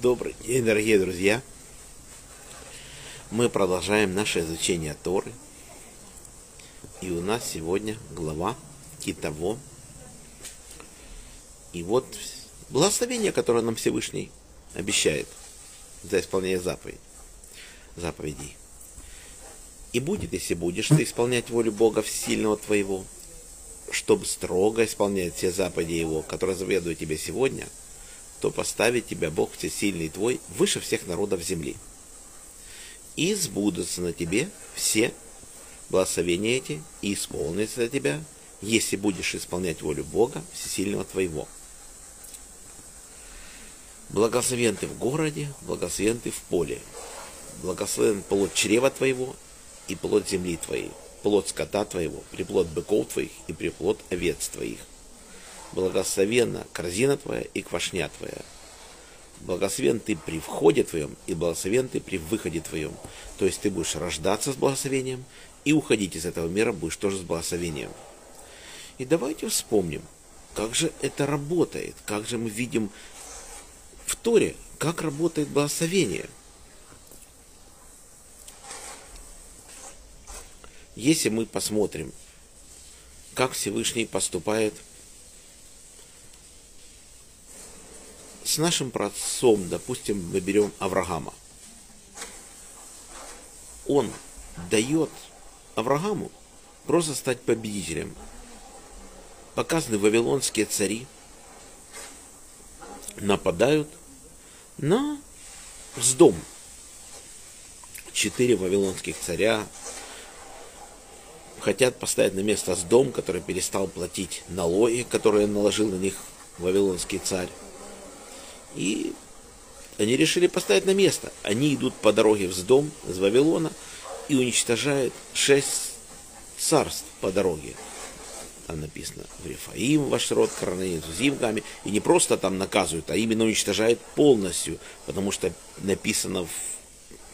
Добрый день, дорогие друзья! Мы продолжаем наше изучение Торы. И у нас сегодня глава Китово. И вот благословение, которое нам Всевышний обещает за исполнение заповедей. заповедей. И будет, если будешь ты исполнять волю Бога Всесильного твоего, чтобы строго исполнять все заповеди Его, которые заведуют тебе сегодня – то поставит тебя Бог Всесильный твой выше всех народов земли. И сбудутся на тебе все благословения эти, и исполнится для тебя, если будешь исполнять волю Бога Всесильного твоего. Благословен ты в городе, благословен ты в поле, благословен плод чрева твоего и плод земли твоей, плод скота твоего, приплод быков твоих и приплод овец твоих благословенна корзина твоя и квашня твоя. Благословен ты при входе твоем и благословен ты при выходе твоем. То есть ты будешь рождаться с благословением и уходить из этого мира будешь тоже с благословением. И давайте вспомним, как же это работает, как же мы видим в Торе, как работает благословение. Если мы посмотрим, как Всевышний поступает – с нашим праотцом, допустим, мы берем Авраама. Он дает Аврааму просто стать победителем. Показаны вавилонские цари, нападают на Сдом. Четыре вавилонских царя хотят поставить на место Сдом, который перестал платить налоги, которые наложил на них вавилонский царь. И они решили поставить на место. Они идут по дороге в дом из Вавилона и уничтожают шесть царств по дороге. Там написано в Рифаим ваш род, Карнаим, Зимгами. И не просто там наказывают, а именно уничтожают полностью. Потому что написано в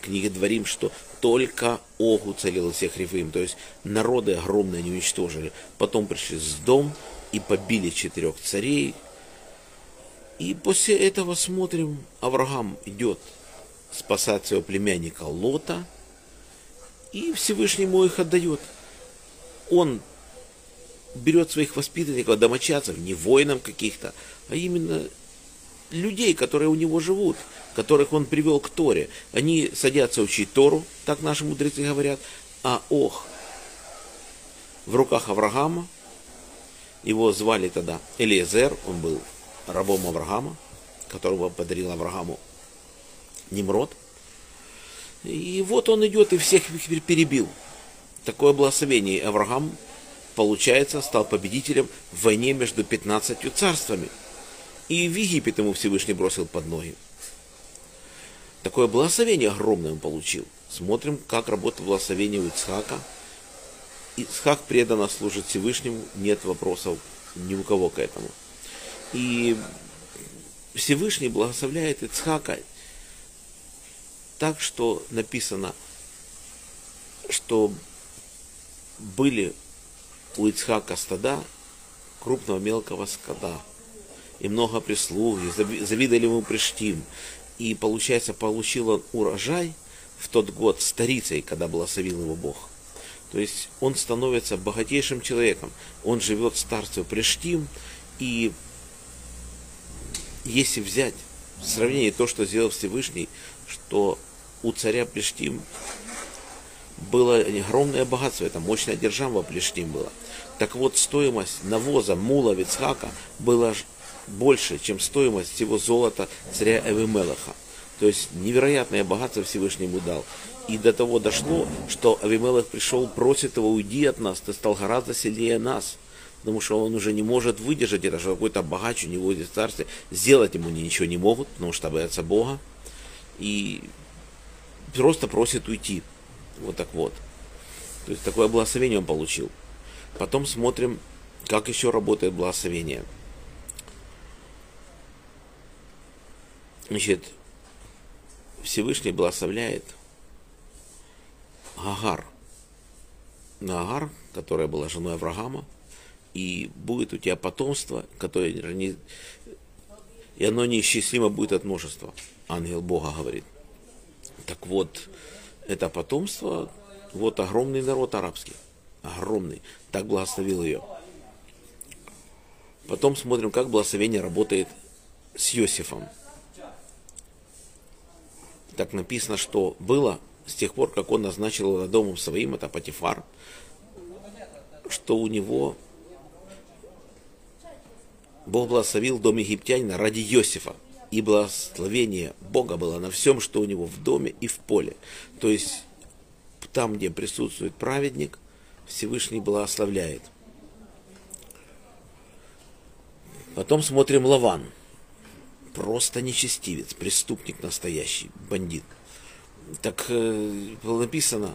книге Дворим, что только Огу целил всех Рифаим. То есть народы огромные они уничтожили. Потом пришли с дом и побили четырех царей, и после этого смотрим, Авраам идет спасать своего племянника Лота, и Всевышнему их отдает. Он берет своих воспитанников, домочадцев, не воинов каких-то, а именно людей, которые у него живут, которых он привел к Торе. Они садятся учить Тору, так наши мудрецы говорят, а ох, в руках Авраама, его звали тогда Элиезер, он был рабом Авраама, которого подарил Аврааму Немрод. И вот он идет и всех их перебил. Такое благословение. Авраам, получается, стал победителем в войне между 15 царствами. И в Египет ему Всевышний бросил под ноги. Такое благословение огромное он получил. Смотрим, как работает благословение у Ицхака. Ицхак преданно служит Всевышнему, нет вопросов ни у кого к этому. И Всевышний благословляет Ицхака так, что написано, что были у Ицхака стада, крупного мелкого скота, и много прислуги, завидали ему приштим. И, получается, получил он урожай в тот год старицей, когда благословил его Бог. То есть он становится богатейшим человеком. Он живет в старстве Приштим, и если взять в сравнение то, что сделал Всевышний, что у царя Плештим было огромное богатство, это мощная держава Плештим была. Так вот, стоимость навоза мула Вицхака была больше, чем стоимость всего золота царя Эвимелаха. То есть невероятное богатство Всевышнему дал. И до того дошло, что Авимелах пришел, просит его, уйди от нас, ты стал гораздо сильнее нас потому что он уже не может выдержать это, что какой-то богач у него здесь царстве, сделать ему ничего не могут, потому что боятся Бога, и просто просит уйти. Вот так вот. То есть такое благословение он получил. Потом смотрим, как еще работает благословение. Значит, Всевышний благословляет Агар. На Агар, которая была женой Авраама, и будет у тебя потомство, которое не... и оно неисчислимо будет от множества. Ангел Бога говорит. Так вот, это потомство, вот огромный народ арабский, огромный, так благословил ее. Потом смотрим, как благословение работает с Иосифом. Так написано, что было с тех пор, как он назначил его домом своим, это Патифар, что у него Бог благословил дом египтянина ради Иосифа. И благословение Бога было на всем, что у него в доме и в поле. То есть там, где присутствует праведник, Всевышний благословляет. Потом смотрим Лаван. Просто нечестивец, преступник настоящий, бандит. Так э, было написано,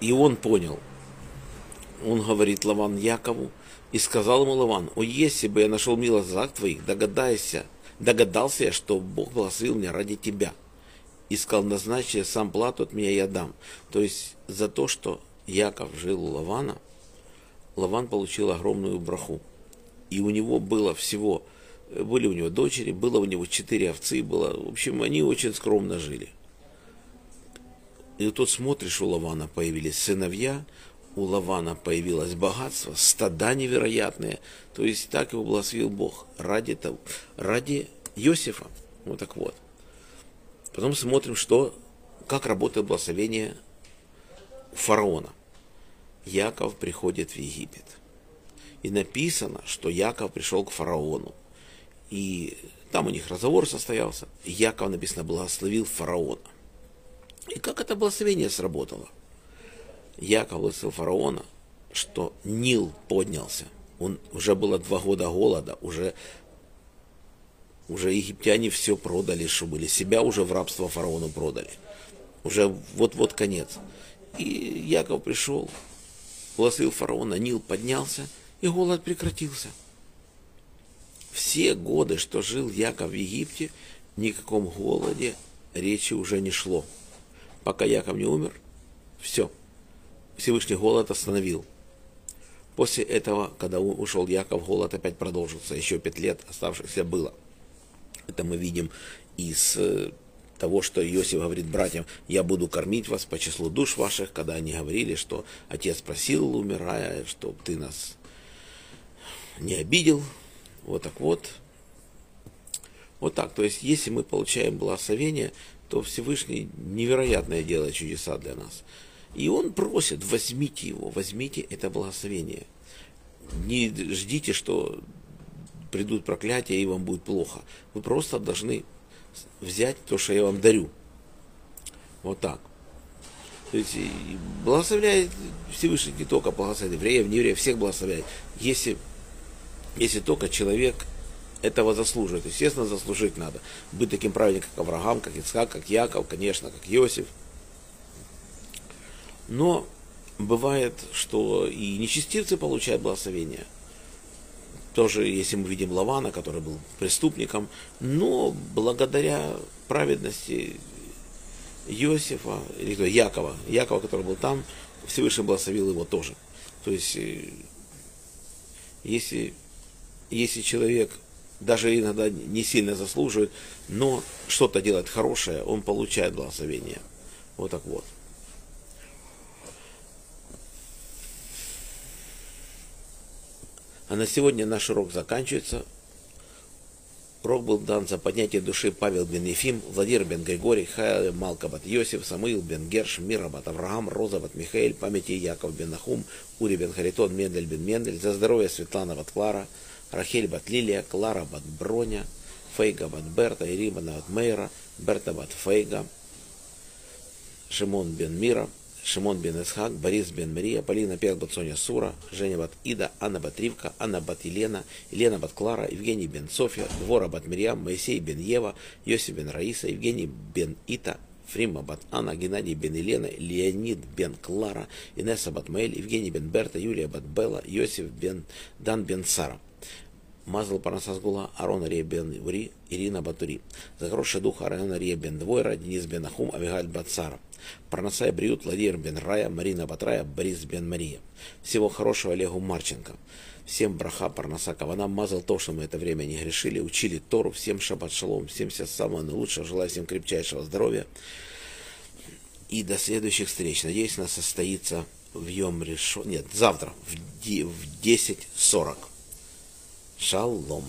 и он понял. Он говорит Лаван Якову, и сказал ему Лаван, о, если бы я нашел милость глазах твоих, догадайся, догадался я, что Бог благословил меня ради тебя. И сказал, назначь сам плату от меня я дам. То есть за то, что Яков жил у Лавана, Лаван получил огромную браху. И у него было всего, были у него дочери, было у него четыре овцы, было, в общем, они очень скромно жили. И тут смотришь, у Лавана появились сыновья, у Лавана появилось богатство, стада невероятные. То есть так его благословил Бог ради, того, ради Иосифа. Вот так вот. Потом смотрим, что, как работает благословение фараона. Яков приходит в Египет. И написано, что Яков пришел к фараону. И там у них разговор состоялся. Яков, написано, благословил фараона. И как это благословение сработало – Яков высыл фараона, что Нил поднялся. Он, уже было два года голода, уже, уже египтяне все продали, что были. Себя уже в рабство фараону продали. Уже вот-вот конец. И Яков пришел, благословил фараона, Нил поднялся, и голод прекратился. Все годы, что жил Яков в Египте, никаком голоде речи уже не шло. Пока Яков не умер, все – Всевышний голод остановил. После этого, когда ушел Яков, голод опять продолжился. Еще пять лет оставшихся было. Это мы видим из э, того, что Иосиф говорит братьям, я буду кормить вас по числу душ ваших, когда они говорили, что отец просил, умирая, чтобы ты нас не обидел. Вот так вот. Вот так. То есть, если мы получаем благословение, то Всевышний невероятное делает чудеса для нас. И он просит, возьмите его, возьмите это благословение. Не ждите, что придут проклятия и вам будет плохо. Вы просто должны взять то, что я вам дарю. Вот так. То есть благословляет Всевышний не только благословляет евреев, не евреев, всех благословляет. Если, если только человек этого заслуживает. Естественно, заслужить надо. Быть таким праведником, как Авраам, как Ицхак, как Яков, конечно, как Иосиф – но бывает, что и нечестивцы получают благословение. Тоже, если мы видим Лавана, который был преступником, но благодаря праведности Иосифа, или кто, Якова, Якова, который был там, Всевышний благословил его тоже. То есть, э, если, если человек даже иногда не сильно заслуживает, но что-то делает хорошее, он получает благословение. Вот так вот. А на сегодня наш урок заканчивается. Урок был дан за поднятие души Павел бен Ефим, Владимир бен Григорий, Хайл Малка бат Йосиф, Самуил бен Герш, Мира бат Авраам, Роза Михаил, памяти Яков бен Нахум, Ури бен Харитон, Мендель бен Мендель, за здоровье Светлана бат Клара, Рахель бат Лилия, Клара бат Броня, Фейга бат Берта, Ирима бат Мейра, Берта бат Фейга, Шимон бен Мира, Шимон бен Исхак, Борис бен Мария, Полина Пер бат Соня Сура, Женя бат Ида, Анна бат Ривка, Анна бат Елена, Елена бат Клара, Евгений бен София, Двора бат Мирьям, Моисей бен Ева, Йосиф бен Раиса, Евгений бен Ита, Фрима бат Анна, Геннадий бен Елена, Леонид бен Клара, Инесса бат Маэль, Евгений бен Берта, Юлия бат Белла, Йосиф бен Дан бен Сара. Мазал Парнасасгула, Арон Ария бен Ури, Ирина Батури. За хороший дух Арон Ария бен Двойра, Денис бен Ахум, Авигаль Бацара. Парнасай Бриют, Владимир бен Рая, Марина Батрая, Борис бен Мария. Всего хорошего Олегу Марченко. Всем браха Парнаса Кавана мазал то, что мы это время не грешили, учили Тору, всем шаббат шалом, всем всего самого наилучшего, желаю всем крепчайшего здоровья. И до следующих встреч. Надеюсь, она состоится в Йом Решон. Нет, завтра в 10.40. Шалом.